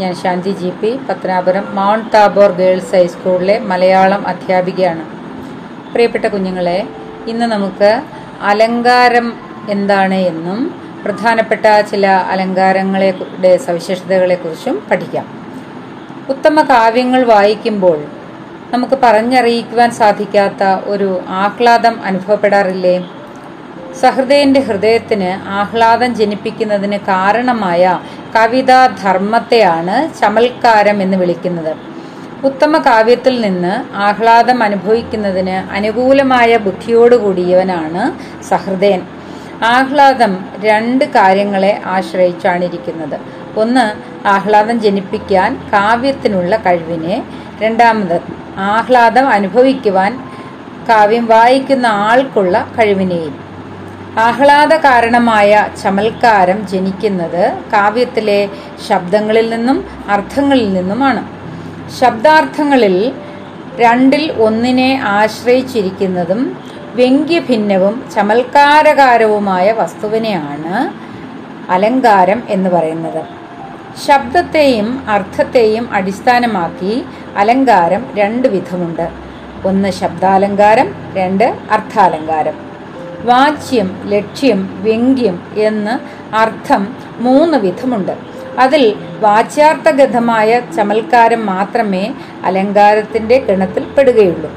ഞാൻ Shanthi G P Pathanapuram Mount Tabor Girls ഹൈസ്കൂളിലെ മലയാളം അധ്യാപികയാണ്. പ്രിയപ്പെട്ട കുഞ്ഞുങ്ങളെ ഇന്ന് നമുക്ക് അലങ്കാരം എന്താണ് എന്നും പ്രധാനപ്പെട്ട ചില അലങ്കാരങ്ങളുടെ സവിശേഷതകളെക്കുറിച്ചും പഠിക്കാം. ഉത്തമ കാവ്യങ്ങൾ വായിക്കുമ്പോൾ നമുക്ക് പറഞ്ഞറിയിക്കുവാൻ സാധിക്കാത്ത ഒരു ആഹ്ലാദം അനുഭവപ്പെടാറില്ലേ? സഹൃദയന്റെ ഹൃദയത്തിന് ആഹ്ലാദം ജനിപ്പിക്കുന്നതിന് കാരണമായ കവിതാ ധർമ്മത്തെയാണ് ചമൽക്കാരം എന്ന് വിളിക്കുന്നത്. ഉത്തമ കാവ്യത്തിൽ നിന്ന് ആഹ്ലാദം അനുഭവിക്കുന്നതിന് അനുകൂലമായ ബുദ്ധിയോടുകൂടിയവനാണ് സഹൃദയൻ. ആഹ്ലാദം രണ്ട് കാര്യങ്ങളെ ആശ്രയിച്ചാണ് ഇരിക്കുന്നത് ഒന്ന് ആഹ്ലാദം ജനിപ്പിക്കാൻ കാവ്യത്തിനുള്ള കഴിവിനെ. രണ്ടാമത് ആഹ്ലാദം അനുഭവിക്കുവാൻ കാവ്യം വായിക്കുന്ന ആൾക്കുള്ള കഴിവിനെയും. ആഹ്ലാദ കാരണമായ ചമൽക്കാരം ജനിക്കുന്നത് കാവ്യത്തിലെ ശബ്ദങ്ങളിൽ നിന്നും അർത്ഥങ്ങളിൽ നിന്നുമാണ്. ശബ്ദാർത്ഥങ്ങളിൽ രണ്ടിൽ ഒന്നിനെ ആശ്രയിച്ചിരിക്കുന്നതും വ്യംഗ്യഭിന്നവും ചമൽക്കാരകാരവുമായ വസ്തുവിനെയാണ് അലങ്കാരം എന്ന് പറയുന്നത്. ശബ്ദത്തെയും അർത്ഥത്തെയും അടിസ്ഥാനമാക്കി അലങ്കാരം രണ്ട് വിധമുണ്ട്. ഒന്ന് ശബ്ദാലങ്കാരം രണ്ട് അർത്ഥാലങ്കാരം. വാച്യം ലക്ഷ്യം വ്യംഗ്യം എന്ന് അർത്ഥം മൂന്ന് വിധമുണ്ട്. അതിൽ വാച്യാർത്ഥഗതമായ ചമൽക്കാരം മാത്രമേ അലങ്കാരത്തിന്റെ ഗണത്തിൽ പെടുകയുള്ളൂ.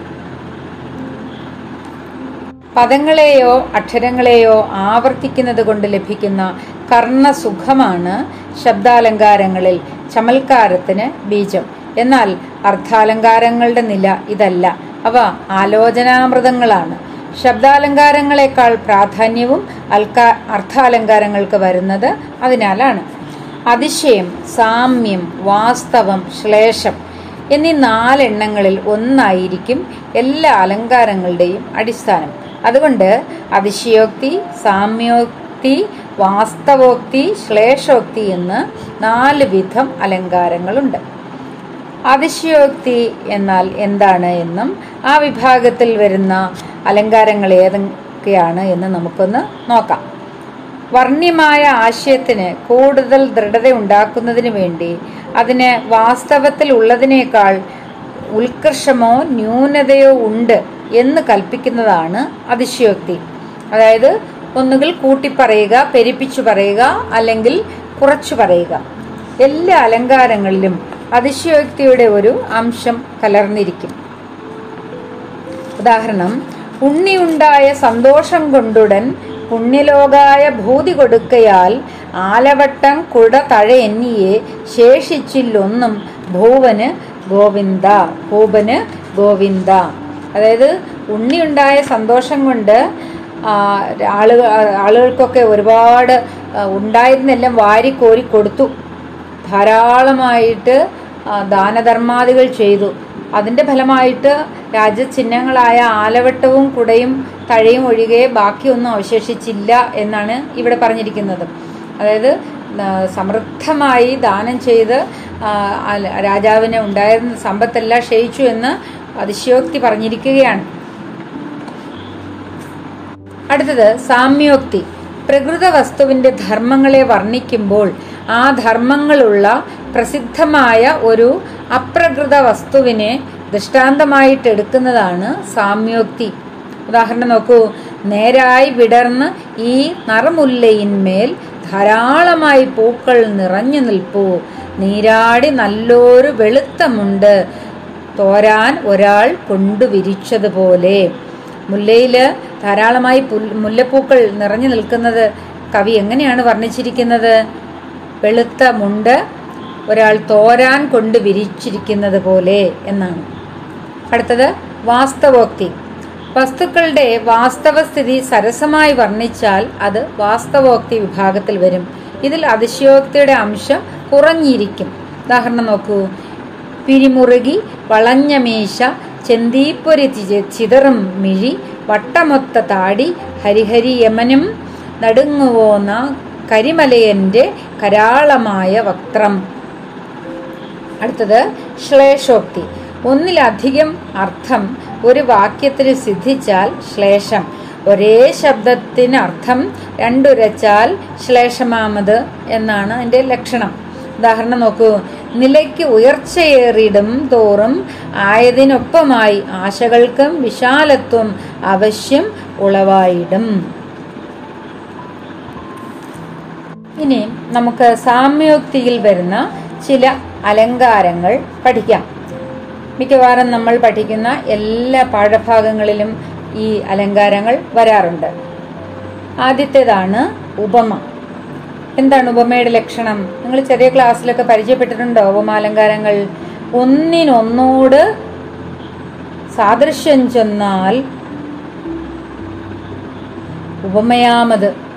പദങ്ങളെയോ അക്ഷരങ്ങളെയോ ആവർത്തിക്കുന്നത് കൊണ്ട് ലഭിക്കുന്ന കർണസുഖമാണ് ശബ്ദാലങ്കാരങ്ങളിൽ ചമൽക്കാരത്തിന് ബീജം. എന്നാൽ അർത്ഥാലങ്കാരങ്ങളുടെ നില ഇതല്ല. അവ ആലോചനാമൃതങ്ങളാണ്. ശബ്ദാലങ്കാരങ്ങളെക്കാൾ പ്രാധാന്യവും അൽക്കാ അർത്ഥാലങ്കാരങ്ങൾക്ക് വരുന്നത് അതിനാലാണ്. അതിശയം സാമ്യം വാസ്തവം ശ്ലേഷം എന്നീ നാലെണ്ണങ്ങളിൽ ഒന്നായിരിക്കും എല്ലാ അലങ്കാരങ്ങളുടെയും അടിസ്ഥാനം. അതുകൊണ്ട് അതിശയോക്തി സാമ്യോക്തി വാസ്തവോക്തി ശ്ലേഷോക്തി എന്ന് നാല് വിധം അലങ്കാരങ്ങളുണ്ട്. അതിശയോക്തി എന്നാൽ എന്താണ് എന്നും ആ വിഭാഗത്തിൽ വരുന്ന അലങ്കാരങ്ങൾ ഏതൊക്കെയാണ് എന്ന് നമുക്കൊന്ന് നോക്കാം. വർണ്യമായ ആശയത്തിന് കൂടുതൽ ദൃഢത ഉണ്ടാക്കുന്നതിന് വേണ്ടി അതിന് വാസ്തവത്തിൽ ഉള്ളതിനേക്കാൾ ഉത്കർഷമോ ന്യൂനതയോ ഉണ്ട് എന്ന് കൽപ്പിക്കുന്നതാണ് അതിശയോക്തി. അതായത് ഒന്നുകിൽ കൂട്ടിപ്പറയുക പെരിപ്പിച്ചു പറയുക അല്ലെങ്കിൽ കുറച്ചു പറയുക. എല്ലാ അലങ്കാരങ്ങളിലും അതിശയോക്തിയുടെ ഒരു അംശം കലർന്നിരിക്കും. ഉദാഹരണം ഉണ്ണിയുണ്ടായ സന്തോഷം കൊണ്ടുടൻ പുണ്യലോകായ ഭൂതി കൊടുക്കയാൽ ആലവട്ടം കുട തഴയെന്നിയെ ശേഷിച്ചില്ലൊന്നും ഭൂവന് ഗോവിന്ദ ഭൂപന് ഗോവിന്ദ. അതായത് ഉണ്ണിയുണ്ടായ സന്തോഷം കൊണ്ട് ആളുകൾ ആളുകൾക്കൊക്കെ ഒരുപാട് ഉണ്ടായിരുന്നെല്ലാം വാരിക്കോരി കൊടുത്തു. ധാരാളമായിട്ട് ദാനധർമാദികൾ ചെയ്തു. അതിന്റെ ഫലമായിട്ട് രാജചിഹ്നങ്ങളായ ആലവട്ടവും കുടയും തഴയും ഒഴികെ ബാക്കിയൊന്നും അവശേഷിച്ചില്ല എന്നാണ് ഇവിടെ പറഞ്ഞിരിക്കുന്നത്. അതായത് സമൃദ്ധമായി ദാനം ചെയ്ത് രാജാവിന് ഉണ്ടായിരുന്ന സമ്പത്തെല്ലാം ക്ഷയിച്ചു എന്ന് അതിശയോക്തി പറഞ്ഞിരിക്കുകയാണ്. അടുത്തത് സാമ്യോക്തി. പ്രകൃത വസ്തുവിന്റെ ധർമ്മങ്ങളെ വർണിക്കുമ്പോൾ ആ ധർമ്മങ്ങളുള്ള പ്രസിദ്ധമായ ഒരു അപ്രകൃത വസ്തുവിനെ ദൃഷ്ടാന്തമായിട്ട് എടുക്കുന്നതാണ് സാമ്യോക്തി. ഉദാഹരണം നോക്കൂ നേരായി വിടർന്ന് ഈ നറമുല്ലയിന്മേൽ ധാരാളമായി പൂക്കൾ നിറഞ്ഞു നിൽപ്പൂ. നീരാടി നല്ലൊരു വെളുത്തമുണ്ട്. തോരാൻ ഒരാൾ കൊണ്ടുവിരിച്ചതുപോലെ മുല്ലയിൽ ധാരാളമായി മുല്ലപ്പൂക്കൾ നിറഞ്ഞു നിൽക്കുന്നത് കവി എങ്ങനെയാണ് വർണിച്ചിരിക്കുന്നത്? വെളുത്ത മുണ്ട് ഒരാൾ തോരാൻ കൊണ്ട് വിരിച്ചിരിക്കുന്നത് പോലെ എന്നാണ്. അടുത്തത് വാസ്തവോക്തി. വസ്തുക്കളുടെ വാസ്തവസ്ഥിതി സരസമായി വർണിച്ചാൽ അത് വാസ്തവോക്തി വിഭാഗത്തിൽ വരും. ഇതിൽ അതിശയോക്തിയുടെ അംശം കുറഞ്ഞിരിക്കും. ഉദാഹരണം നോക്കൂ. പിരിമുറുകി വളഞ്ഞ മീശ ചെന്തീപ്പൊരി ചിതറും മിഴി വട്ടമൊത്ത താടി ഹരിഹരി യമനും നടുങ്ങുവോന്ന കരിമലയന്റെ കരാളമായ വക്രം അടുത്തത് ശ്ലേഷോക്തി. ഒന്നിലധികം അർത്ഥം ഒരു വാക്യത്തിൽ സിദ്ധിച്ചാൽ ശ്ലേഷം. ഒരേ ശബ്ദത്തിന് അർത്ഥം രണ്ടുരച്ചാൽ ശ്ലേഷമാമത് എന്നാണ് അതിന്റെ ലക്ഷണം. ഉദാഹരണം നോക്കൂ. നിലയ്ക്ക് ഉയർച്ചയേറിയിടും തോറും ആയതിനൊപ്പമായി ആശകൾക്കും വിശാലത്വം അവശ്യം ഉളവായിടും. ഇനി നമുക്ക് സാമ്യോക്തിയിൽ വരുന്ന ചില അലങ്കാരങ്ങൾ പഠിക്കാം. മിക്കവാറും നമ്മൾ പഠിക്കുന്ന എല്ലാ പാഠഭാഗങ്ങളിലും ഈ അലങ്കാരങ്ങൾ വരാറുണ്ട്. ആദ്യത്തേതാണ് ഉപമ. എന്താണ് ഉപമയുടെ ലക്ഷണം? നിങ്ങൾ ചെറിയ ക്ലാസ്സിലൊക്കെ പരിചയപ്പെട്ടിട്ടുണ്ടോ ഉപമാലങ്കാരങ്ങൾ? ഒന്നിനൊന്നോട് സാദൃശ്യം ചെന്നാൽ ഉപമയാമത്.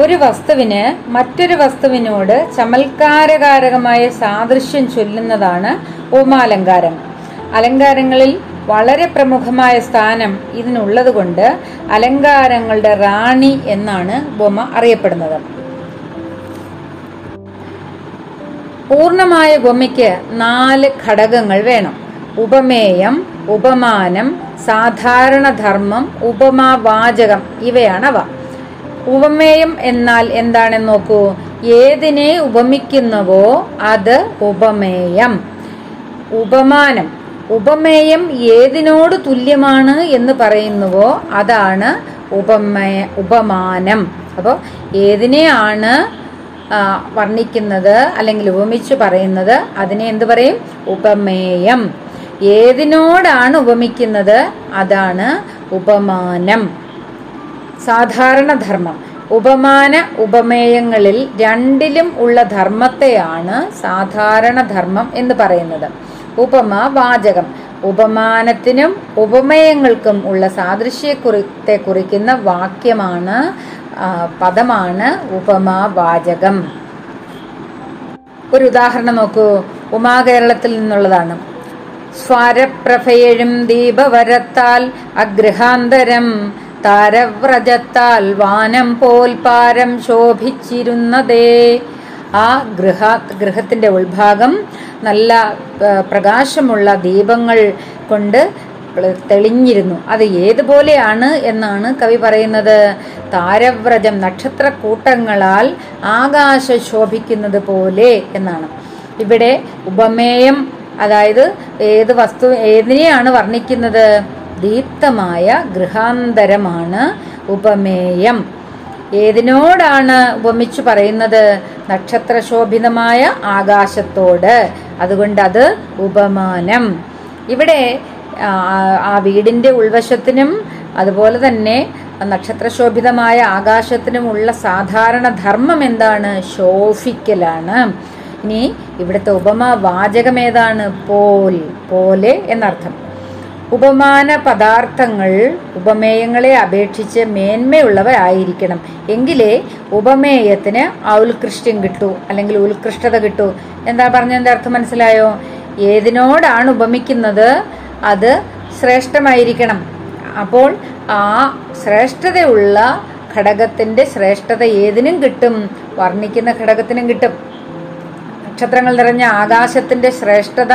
ഒരു വസ്തുവിന് മറ്റൊരു വസ്തുവിനോട് ചമൽക്കാരകാരകമായ സാദൃശ്യം ചൊല്ലുന്നതാണ് ഉപമാലങ്കാരം അലങ്കാരങ്ങളിൽ വളരെ പ്രമുഖമായ സ്ഥാനം ഇതിനുള്ളതുകൊണ്ട് അലങ്കാരങ്ങളുടെ റാണി എന്നാണ് ബൊമ അറിയപ്പെടുന്നത്. പൂർണമായ ഉപമയ്ക്ക് നാല് ഘടകങ്ങൾ വേണം. ഉപമേയം ഉപമാനം സാധാരണ ധർമ്മം ഉപമാവാചകം ഇവയാണവ ഉപമേയം എന്നാൽ എന്താണെന്ന് നോക്കൂ. ഏതിനെ ഉപമിക്കുന്നവോ അത് ഉപമേയം. ഉപമാനം. ഉപമേയം ഏതിനോട് തുല്യമാണ് എന്ന് പറയുന്നുവോ അതാണ് ഉപമേ ഉപമാനം. അപ്പോൾ ഏതിനെയാണ് വർണിക്കുന്നത് അല്ലെങ്കിൽ ഉപമിച്ച് പറയുന്നത് അതിനെ എന്ത് പറയും? ഉപമേയം. ഏതിനോടാണ് ഉപമിക്കുന്നത്? അതാണ് ഉപമാനം. സാധാരണ ധർമ്മം. ഉപമാന ഉപമേയങ്ങളിൽ രണ്ടിലും ഉള്ള ധർമ്മത്തെയാണ് സാധാരണ ധർമ്മം എന്ന് പറയുന്നത്. ഉപമ വാചകം. ഉപമാനത്തിനും ഉപമേയങ്ങൾക്കും ഉള്ള സാദൃശ്യത്തെ കുറിക്കുന്ന വാക്യമാണ് പദമാണ് ഉപമാ വാചകം. ഒരു ഉദാഹരണം നോക്കൂ. ഉമാകേരളത്തിൽ നിന്നുള്ളതാണ്. സ്വാരപ്രഭയഴും ദീപവരത്താൽ അഗ്രഹാന്തരം താരവ്രജത്താൽ വാനം പോൽ പാരം ശോഭിച്ചിരുന്നതേ. ആ ഗൃഹ ഗൃഹത്തിന്റെ ഉൾഭാഗം നല്ല പ്രകാശമുള്ള ദീപങ്ങൾ കൊണ്ട് തെളിഞ്ഞിരുന്നു. അത് ഏതുപോലെയാണ് എന്നാണ് കവി പറയുന്നത്. താരവ്രജം നക്ഷത്രക്കൂട്ടങ്ങളാൽ ആകാശ ശോഭിക്കുന്നത് പോലെ എന്നാണ്. ഇവിടെ ഉപമേയം അതായത് ഏത് വസ്തു ഏതിനെയാണ് വർണിക്കുന്നത്? ദീപ്തമായ ഗൃഹാന്തരമാണ് ഉപമേയം. ഏതിനോടാണ് ഉപമിച്ചു പറയുന്നത്? നക്ഷത്രശോഭിതമായ ആകാശത്തോട്. അതുകൊണ്ട് അത് ഉപമാനം. ഇവിടെ ആ, വീടിന്റെ ഉൾവശത്തിനും അതുപോലെ തന്നെ നക്ഷത്രശോഭിതമായ ആകാശത്തിനുമുള്ള സാധാരണ ധർമ്മം എന്താണ്? ശോഭിക്കലാണ്. ഇനി ഇവിടുത്തെ ഉപമ വാചകം ഏതാണ്? പോൽ. പോലെ എന്നർത്ഥം. ഉപമാന പദാർത്ഥങ്ങൾ ഉപമേയങ്ങളെ അപേക്ഷിച്ച് മേന്മയുള്ളവരായിരിക്കണം. എങ്കിലേ ഉപമേയത്തിന് ഔത്കൃഷ്ട്യം കിട്ടൂ അല്ലെങ്കിൽ ഉത്കൃഷ്ടത കിട്ടൂ. എന്താ പറഞ്ഞതിന്റെ അർത്ഥം മനസ്സിലായോ? ഏതിനോടാണ് ഉപമിക്കുന്നത്? അത് ശ്രേഷ്ഠമായിരിക്കണം. അപ്പോൾ ആ ശ്രേഷ്ഠതയുള്ള ഘടകത്തിന്റെ ശ്രേഷ്ഠത ഏതിനും കിട്ടും. വർണിക്കുന്ന ഘടകത്തിനും കിട്ടും. നക്ഷത്രങ്ങൾ നിറഞ്ഞ ആകാശത്തിന്റെ ശ്രേഷ്ഠത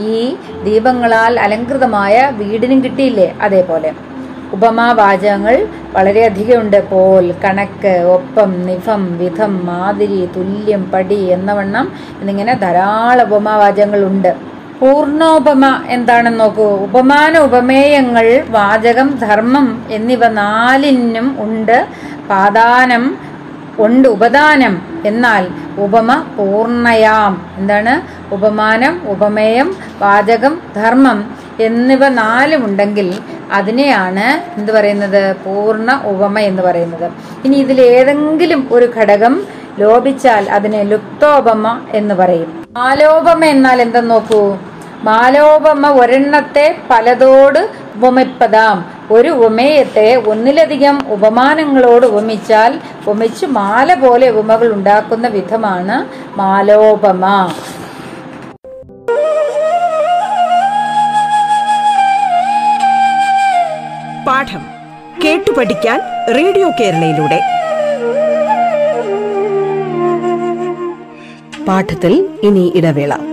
ഈ ദീപങ്ങളാൽ അലങ്കൃതമായ വീടിനും കിട്ടിയില്ലേ? അതേപോലെ. ഉപമാവാചകങ്ങൾ വളരെയധികം ഉണ്ട് പോൽ കണക്ക് ഒപ്പം നിഫം വിധം മാതിരി തുല്യം പടി എന്നവണ്ണം എന്നിങ്ങനെ ധാരാളം ഉപമാവാചകങ്ങൾ ഉണ്ട് പൂർണോപമ എന്താണെന്ന് നോക്കൂ. ഉപമാന ഉപമേയങ്ങൾ വാചകം ധർമ്മം എന്നിവ നാലിനും ഉണ്ട്. പാദാനം ഉണ്ട്. ഉപദാനം എന്നാൽ ഉപമ പൂർണയാം എന്താണ്? ഉപമാനം ഉപമേയം വാചകം ധർമ്മം എന്നിവ നാലുമുണ്ടെങ്കിൽ അതിനെയാണ് എന്ത് പറയുന്നത്? പൂർണ ഉപമ എന്ന് പറയുന്നത്. ഇനി ഇതിൽ ഏതെങ്കിലും ഒരു ഘടകം ലോപിച്ചാൽ അതിനെ ലുപ്തോപമ എന്ന് പറയും. മാലോപമ എന്നാൽ എന്തെന്ന് നോക്കൂ? മാലോപമ ഒരെണ്ണത്തെ പലതോട് ഉപമിപ്പതാം. ഒരു ഉപമേയത്തെ ഒന്നിലധികം ഉപമാനങ്ങളോട് ഉപമിച്ചാൽ ഉപമിച്ച് മാല പോലെ ഉപമകൾ ഉണ്ടാക്കുന്ന വിധമാണ് മാലോപമ. പാഠം കേട്ടു പഠിക്കാൻ റേഡിയോ കേരളയിലൂടെ. പാഠത്തിൽ ഇനി ഇടവേള.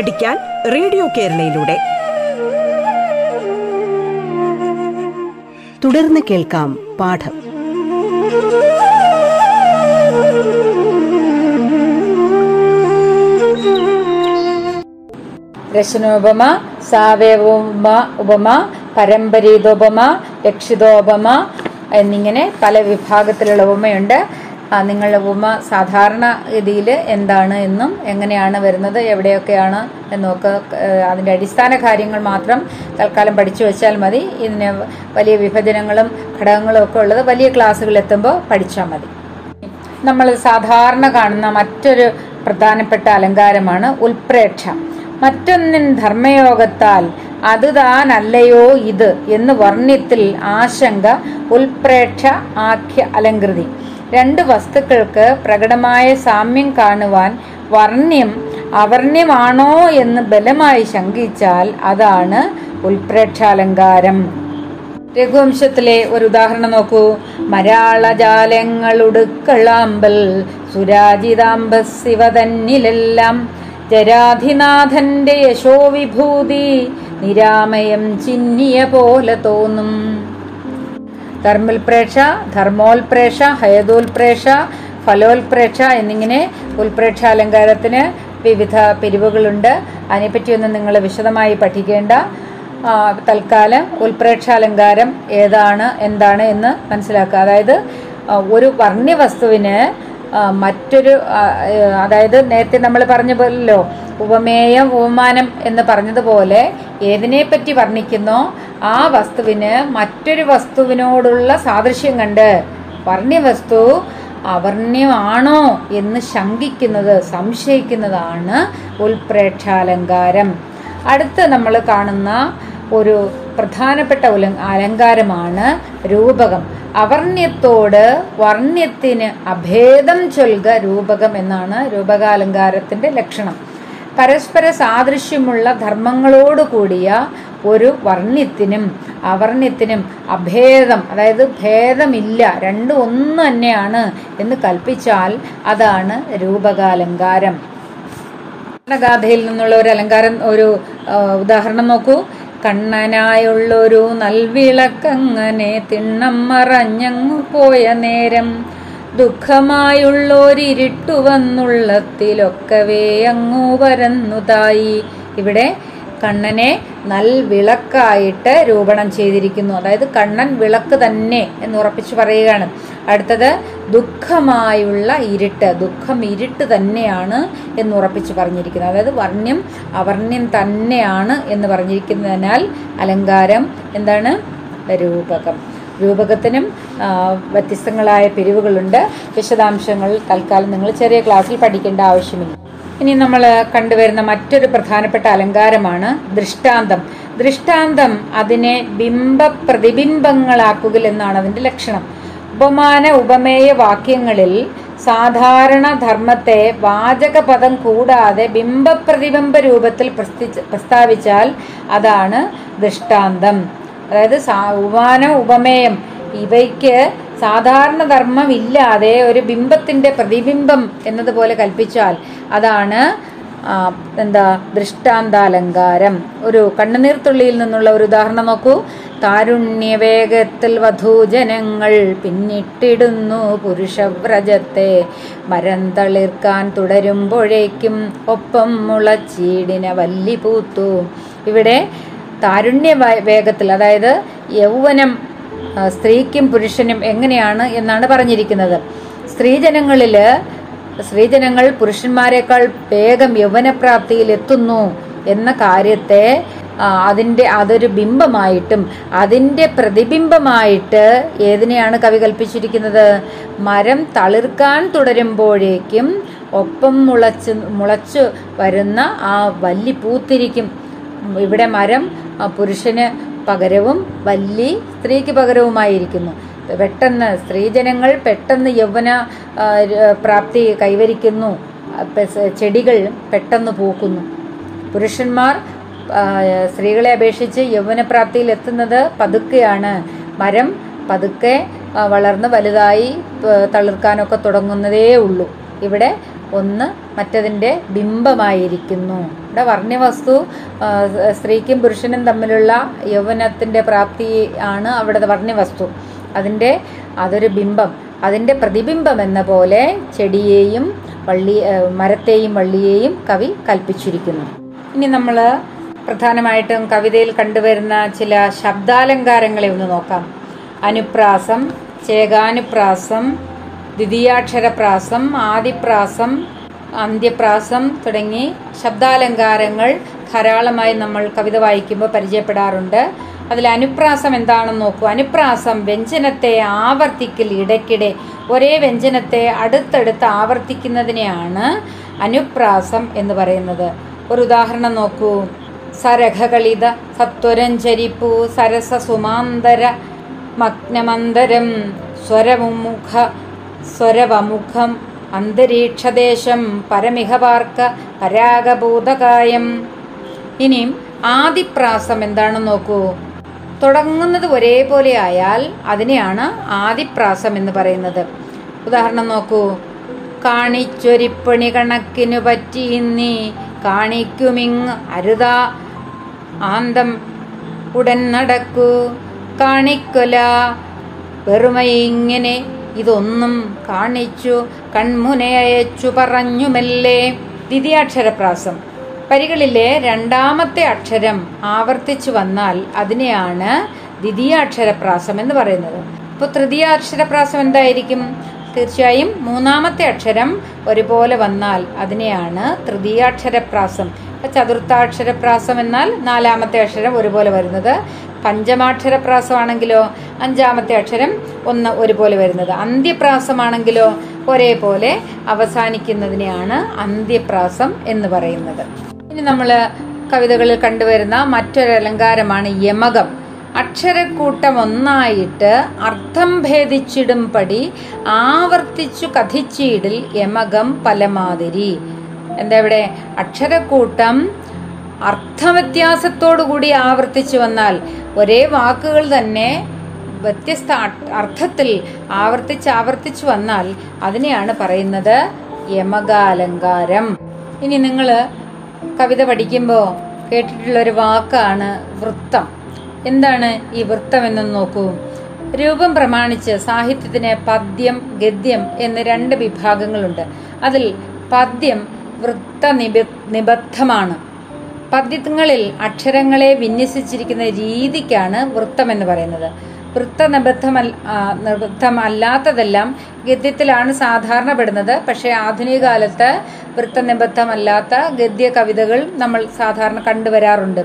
പഠിക്കാൻ റേഡിയോ കേരളയിലൂടെ. തുടർന്ന് കേൾക്കാം പാഠം. രശനോപമ സാവയവോപമ ഉപമ പരമ്പരീതോപമ രക്ഷിതോപമ എന്നിങ്ങനെ പല വിഭാഗത്തിലുള്ള ഉപമയുണ്ട്. നിങ്ങളുടെ ഉപമ സാധാരണ ഗതിയിൽ എന്താണ് എന്നും എങ്ങനെയാണ് വരുന്നത് എവിടെയൊക്കെയാണ് എന്നൊക്കെ അതിന്റെ അടിസ്ഥാന കാര്യങ്ങൾ മാത്രം തൽക്കാലം പഠിച്ചു വെച്ചാൽ മതി. ഇതിന് വലിയ വിഭജനങ്ങളും ഘടകങ്ങളും ഒക്കെ ഉള്ളത് വലിയ ക്ലാസ്സുകളിലെത്തുമ്പോൾ പഠിച്ചാൽ മതി. നമ്മൾ സാധാരണ കാണുന്ന മറ്റൊരു പ്രധാനപ്പെട്ട അലങ്കാരമാണ് ഉൽപ്രേക്ഷ. മറ്റൊന്നിൻ ധർമ്മയോഗത്താൽ അത് താനല്ലയോ ഇത് എന്ന് വർണ്യത്തിൽ ആശങ്ക ഉൽപ്രേക്ഷ ആഖ്യ അലങ്കൃതി രണ്ട് വസ്തുക്കൾക്ക് പ്രകടമായ സാമ്യം കാണുവാൻ വർണ്യം അവർണ്യമാണോ എന്ന് ബലമായി ശങ്കിച്ചാൽ അതാണ് ഉൽപ്രേക്ഷാലങ്കാരം. രഘുവംശത്തിലെ ഒരു ഉദാഹരണം നോക്കൂ. മരാളജാലങ്ങളുടുക്കളാമ്പൽ സുരാജിതാംബ ശിവതന്നിലെല്ലാം ജരാധിനാഥന്റെ യശോവിഭൂതി നിരാമയം ചിന്നിയ പോലെ തോന്നും. ധർമ്മൽപ്രേക്ഷ ധർമ്മോൽപ്രേക്ഷ ഹയതോൽപ്രേക്ഷ ഫലോൽപ്രേക്ഷ എന്നിങ്ങനെ ഉൽപ്രേക്ഷ അലങ്കാരത്തിന് വിവിധ പിരിവുകളുണ്ട്. അതിനെപ്പറ്റിയൊന്നും നിങ്ങൾ വിശദമായി പഠിക്കേണ്ട. തൽക്കാലം ഉൽപ്രേക്ഷാലങ്കാരം ഏതാണ് എന്താണ് എന്ന് മനസ്സിലാക്കുക. അതായത് ഒരു വർണ്യവസ്തുവിന് മറ്റൊരു അതായത് നേരത്തെ നമ്മൾ പറഞ്ഞ പോലല്ലോ ഉപമേയം ഉപമാനം എന്ന് പറഞ്ഞതുപോലെ ഏതിനെപ്പറ്റി വർണിക്കുന്നോ ആ വസ്തുവിന് മറ്റൊരു വസ്തുവിനോടുള്ള സാദൃശ്യം കണ്ട് വർണ്യവസ്തു അവർണ്യമാണോ എന്ന് ശങ്കിക്കുന്നത് സംശയിക്കുന്നതാണ് ഉൽപ്രേക്ഷാലങ്കാരം. അടുത്ത് നമ്മൾ കാണുന്ന ഒരു പ്രധാനപ്പെട്ട ഉല- അലങ്കാരമാണ് രൂപകം. അവർണ്യത്തോട് വർണ്യത്തിന് അഭേദം ചൊൽക രൂപകം എന്നാണ് രൂപകാലങ്കാരത്തിന്റെ ലക്ഷണം. പരസ്പര സാദൃശ്യമുള്ള ധർമ്മങ്ങളോട് കൂടിയ ഒരു വർണ്യത്തിനും അവർണ്യത്തിനും അഭേദം അതായത് ഭേദമില്ല രണ്ടും ഒന്ന് തന്നെയാണ് എന്ന് കൽപ്പിച്ചാൽ അതാണ് രൂപകാലങ്കാരം. ഗാഥയിൽ നിന്നുള്ള ഒരു അലങ്കാരം ഒരു ഉദാഹരണം നോക്കൂ. കണ്ണനായുള്ളൊരു നൽവിളക്കങ്ങനെ തിണ്ണം മറഞ്ഞങ്ങു പോയ നേരം ദുഃഖമായുള്ളോരിട്ടു വന്നുള്ളത്തിലൊക്കവേ അങ്ങു പരന്നുതായി. ഇവിടെ കണ്ണനെ നൽവിളക്കായിട്ട് രൂപണം ചെയ്തിരിക്കുന്നു. അതായത് കണ്ണൻ വിളക്ക് തന്നെ എന്ന് ഉറപ്പിച്ച് പറയുകയാണ്. അടുത്തത് ദുഃഖമായുള്ള ഇരുട്ട്. ദുഃഖം ഇരുട്ട് തന്നെയാണ് എന്ന് ഉറപ്പിച്ച് പറഞ്ഞിരിക്കുന്നത് അതായത് വർണ്യം അവർണ്യം തന്നെയാണ് എന്ന് പറഞ്ഞിരിക്കുന്നതിനാൽ അലങ്കാരം എന്താണ്? രൂപകം. രൂപകത്തിനും വ്യത്യസ്തങ്ങളായ പിരിവുകളുണ്ട്. വിശദാംശങ്ങൾ തൽക്കാലം നിങ്ങൾ ചെറിയ ക്ലാസ്സിൽ പഠിക്കേണ്ട ആവശ്യമില്ല. ഇനി നമ്മൾ കണ്ടുവരുന്ന മറ്റൊരു പ്രധാനപ്പെട്ട അലങ്കാരമാണ് ദൃഷ്ടാന്തം. ദൃഷ്ടാന്തം അതിനെ ബിംബ പ്രതിബിംബങ്ങളാക്കുക എന്നാണ് അതിന്റെ ലക്ഷണം. ഉപമാന ഉപമേയ വാക്യങ്ങളിൽ സാധാരണ ധർമ്മത്തെ വാചകപദം കൂടാതെ ബിംബപ്രതിബിംബ രൂപത്തിൽ പ്രസ്തി- പ്രസ്താവിച്ചാൽ അതാണ് ദൃഷ്ടാന്തം. അതായത് ഉപമാനം ഉപമേയം ഇവയ്ക്ക് സാധാരണ ധർമ്മം ഇല്ലാതെ ഒരു ബിംബത്തിന്റെ പ്രതിബിംബം എന്നതുപോലെ കൽപ്പിച്ചാൽ അതാണ് എന്താ ദൃഷ്ടാന്താലങ്കാരം. ഒരു കണ്ണുനീർത്തുള്ളിയിൽ നിന്നുള്ള ഒരു ഉദാഹരണം നോക്കൂ. താരുണ്യവേഗത്തിൽ വധൂജനങ്ങൾ പിന്നിട്ടിടുന്നു പുരുഷവ്രജത്തെ. മരം തളിർക്കാൻ തുടരുമ്പോഴേക്കും ഒപ്പം മുളച്ചീടിന വല്ലി പൂത്തു. ഇവിടെ താരുണ്യ വേഗത്തിൽ അതായത് യൗവനം സ്ത്രീക്കും പുരുഷനും എങ്ങനെയാണ് എന്നാണ് പറഞ്ഞിരിക്കുന്നത്. സ്ത്രീജനങ്ങളിൽ സ്ത്രീജനങ്ങൾ പുരുഷന്മാരെക്കാൾ വേഗം യൗവനപ്രാപ്തിയിൽ എത്തുന്നു എന്ന കാര്യത്തെ അതിന്റെ അതൊരു ബിംബമായിട്ടും അതിന്റെ പ്രതിബിംബമായിട്ട് ഏതിനെയാണ് കവി കൽപ്പിച്ചിരിക്കുന്നത്? മരം തളിർക്കാൻ തുടരുമ്പോഴേക്കും ഒപ്പം മുളച്ച് മുളച്ചു വരുന്ന ആ വല്ലി പൂത്തിരിക്കും. ഇവിടെ മരം പുരുഷന് പകരവും വല്ലി സ്ത്രീക്ക് പകരവുമായിരിക്കുന്നു. പെട്ടെന്ന് സ്ത്രീജനങ്ങൾ പെട്ടെന്ന് യൗവന പ്രാപ്തി കൈവരിക്കുന്നു. ചെടികൾ പെട്ടെന്ന് പൂക്കുന്നു. പുരുഷന്മാർ സ്ത്രീകളെ അപേക്ഷിച്ച് യൗവനപ്രാപ്തിയിൽ എത്തുന്നത് പതുക്കെയാണ്. മരം പതുക്കെ വളർന്ന് വലുതായി തളിർക്കാനൊക്കെ തുടങ്ങുന്നതേ ഉള്ളൂ. ഇവിടെ ഒന്ന് മറ്റതിന്റെ ബിംബമായിരിക്കുന്നു. ഇവിടെ വർണ്യവസ്തു സ്ത്രീക്കും പുരുഷനും തമ്മിലുള്ള യൗവനത്തിന്റെ പ്രാപ്തി ആണ് അവിടുത്തെ വർണ്യവസ്തു അതിന്റെ അതൊരു ബിംബം അതിന്റെ പ്രതിബിംബം എന്ന പോലെ ചെടിയെയും വള്ളി മരത്തെയും വള്ളിയെയും കവി കൽപ്പിച്ചിരിക്കുന്നു. ഇനി നമ്മൾ പ്രധാനമായിട്ടും കവിതയിൽ കണ്ടുവരുന്ന ചില ശബ്ദാലങ്കാരങ്ങളെ ഒന്ന് നോക്കാം. അനുപ്രാസം ചേകാനുപ്രാസം ദ്വിതീയാക്ഷരപ്രാസം ആദിപ്രാസം അന്ത്യപ്രാസം തുടങ്ങി ശബ്ദാലങ്കാരങ്ങൾ ധാരാളമായി നമ്മൾ കവിത വായിക്കുമ്പോൾ പരിചയപ്പെടാറുണ്ട്. അതിൽ അനുപ്രാസം എന്താണെന്ന് നോക്കൂ. അനുപ്രാസം വ്യഞ്ജനത്തെ ആവർത്തിക്കൽ ഇടയ്ക്കിടെ ഒരേ വ്യഞ്ജനത്തെ അടുത്തടുത്ത് ആവർത്തിക്കുന്നതിനെയാണ് അനുപ്രാസം എന്ന് പറയുന്നത്. ഒരു ഉദാഹരണം നോക്കൂ. സരഘകളിത സത്വരഞ്ചരിപ്പു സരസ സുമാന്തര മഗ്നമന്തരം സ്വരമുഖ സ്വരവമുഖം അന്തരീക്ഷദേശം പരമിഹവാർക്ക പരാഗഭൂതകായം ഇനിയും ആദിപ്രാസം എന്താണെന്ന് നോക്കൂ. തുടങ്ങുന്നത് ഒരേപോലെ ആയാൽ അതിനെയാണ് ആദിപ്രാസം എന്ന് പറയുന്നത്. ഉദാഹരണം നോക്കൂ. കാണിച്ചൊരിപ്പണി കണക്കിനു പറ്റി നീ കാണിക്കുമിങ് അരുതാ ആന്തം ഉടൻ നടക്കൂ. കാണിക്കൊല വെറുമ ഇങ്ങനെ ഇതൊന്നും കാണിച്ചു കൺമുനെ പറഞ്ഞുമല്ലേ? പറഞ്ഞു മെല്ലെ ദ്വിതീയാക്ഷരപ്രാസം. വരികളിലെ രണ്ടാമത്തെ അക്ഷരം ആവർത്തിച്ചു വന്നാൽ അതിനെയാണ് ദ്വിതീയാക്ഷരപ്രാസം എന്ന് പറയുന്നത്. ഇപ്പോൾ തൃതീയാക്ഷരപ്രാസം എന്തായിരിക്കും? തീർച്ചയായും മൂന്നാമത്തെ അക്ഷരം ഒരുപോലെ വന്നാൽ അതിനെയാണ് തൃതീയാക്ഷരപ്രാസം. ഇപ്പൊ ചതുർത്ഥാക്ഷരപ്രാസം എന്നാൽ നാലാമത്തെ അക്ഷരം ഒരുപോലെ വരുന്നത്. പഞ്ചമാക്ഷരപ്രാസമാണെങ്കിലോ അഞ്ചാമത്തെ അക്ഷരം ഒന്ന് ഒരുപോലെ വരുന്നത്. അന്ത്യപ്രാസമാണെങ്കിലോ ഒരേപോലെ അവസാനിക്കുന്നതിനെയാണ് അന്ത്യപ്രാസം എന്ന് പറയുന്നത്. ഇനി നമ്മൾ കവിതകളിൽ കണ്ടുവരുന്ന മറ്റൊരു അലങ്കാരമാണ് യമകം. അക്ഷരക്കൂട്ടം ഒന്നായിട്ട് അർത്ഥം ഭേദിച്ചിടും പടി ആവർത്തിച്ചു കഥിച്ചിടിൽ യമകം പലമാതിരി. എന്താ ഇവിടെ? അക്ഷരക്കൂട്ടം അർത്ഥവ്യത്യാസത്തോടുകൂടി ആവർത്തിച്ചു വന്നാൽ ഒരേ വാക്കുകൾ തന്നെ വ്യത്യസ്ത അർത്ഥത്തിൽ ആവർത്തിച്ച് ആവർത്തിച്ചു വന്നാൽ അതിനെയാണ് പറയുന്നത് യമകാലങ്കാരം. ഇനി നിങ്ങൾ കവിത പഠിക്കുമ്പോൾ കേട്ടിട്ടുള്ള ഒരു വാക്കാണ് വൃത്തം. എന്താണ് ഈ വൃത്തം എന്നൊന്ന് നോക്കൂ. രൂപം പ്രമാണിച്ച് സാഹിത്യത്തിന് പദ്യം ഗദ്യം എന്ന് രണ്ട് വിഭാഗങ്ങളുണ്ട്. അതിൽ പദ്യം വൃത്ത നിബദ്ധമാണ്. പദ്യങ്ങളിൽ അക്ഷരങ്ങളെ വിന്യസിച്ചിരിക്കുന്ന രീതിക്കാണ് വൃത്തം എന്ന് പറയുന്നത്. വൃത്ത നിബദ്ധമല്ല ആ, നിബദ്ധമല്ലാത്തതെല്ലാം ഗദ്യത്തിലാണ് സാധാരണപ്പെടുന്നത്. പക്ഷേ ആധുനിക കാലത്ത് വൃത്തനിബദ്ധമല്ലാത്ത ഗദ്യ കവിതകൾ നമ്മൾ സാധാരണ കണ്ടുവരാറുണ്ട്.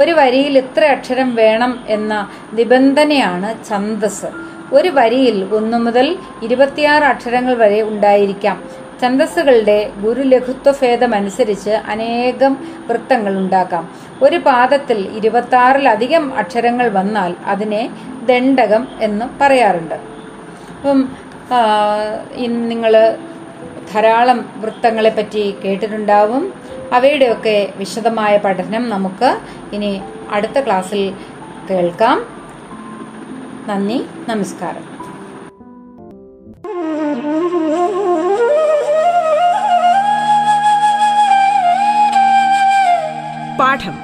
ഒരു വരിയിൽ ഇത്ര അക്ഷരം വേണം എന്ന നിബന്ധനയാണ് ഛന്ദസ്. ഒരു വരിയിൽ ഒന്നു മുതൽ ഇരുപത്തിയാറ് അക്ഷരങ്ങൾ വരെ ഉണ്ടായിരിക്കാം. ഛന്ദസ്സുകളുടെ ഗുരുലഘുത്വഭേദമനുസരിച്ച് അനേകം വൃത്തങ്ങൾ ഉണ്ടാക്കാം. ഒരു പാദത്തിൽ ഇരുപത്താറിലധികം അക്ഷരങ്ങൾ വന്നാൽ അതിനെ ദണ്ഡകം എന്ന് പറയാറുണ്ട്. അപ്പം നിങ്ങൾ ധാരാളം വൃത്തങ്ങളെ പറ്റി കേട്ടിട്ടുണ്ടാവും. അവയുടെയൊക്കെ വിശദമായ പഠനം നമുക്ക് ഇനി അടുത്ത ക്ലാസ്സിൽ കേൾക്കാം. നന്ദി നമസ്കാരം. പാഠം.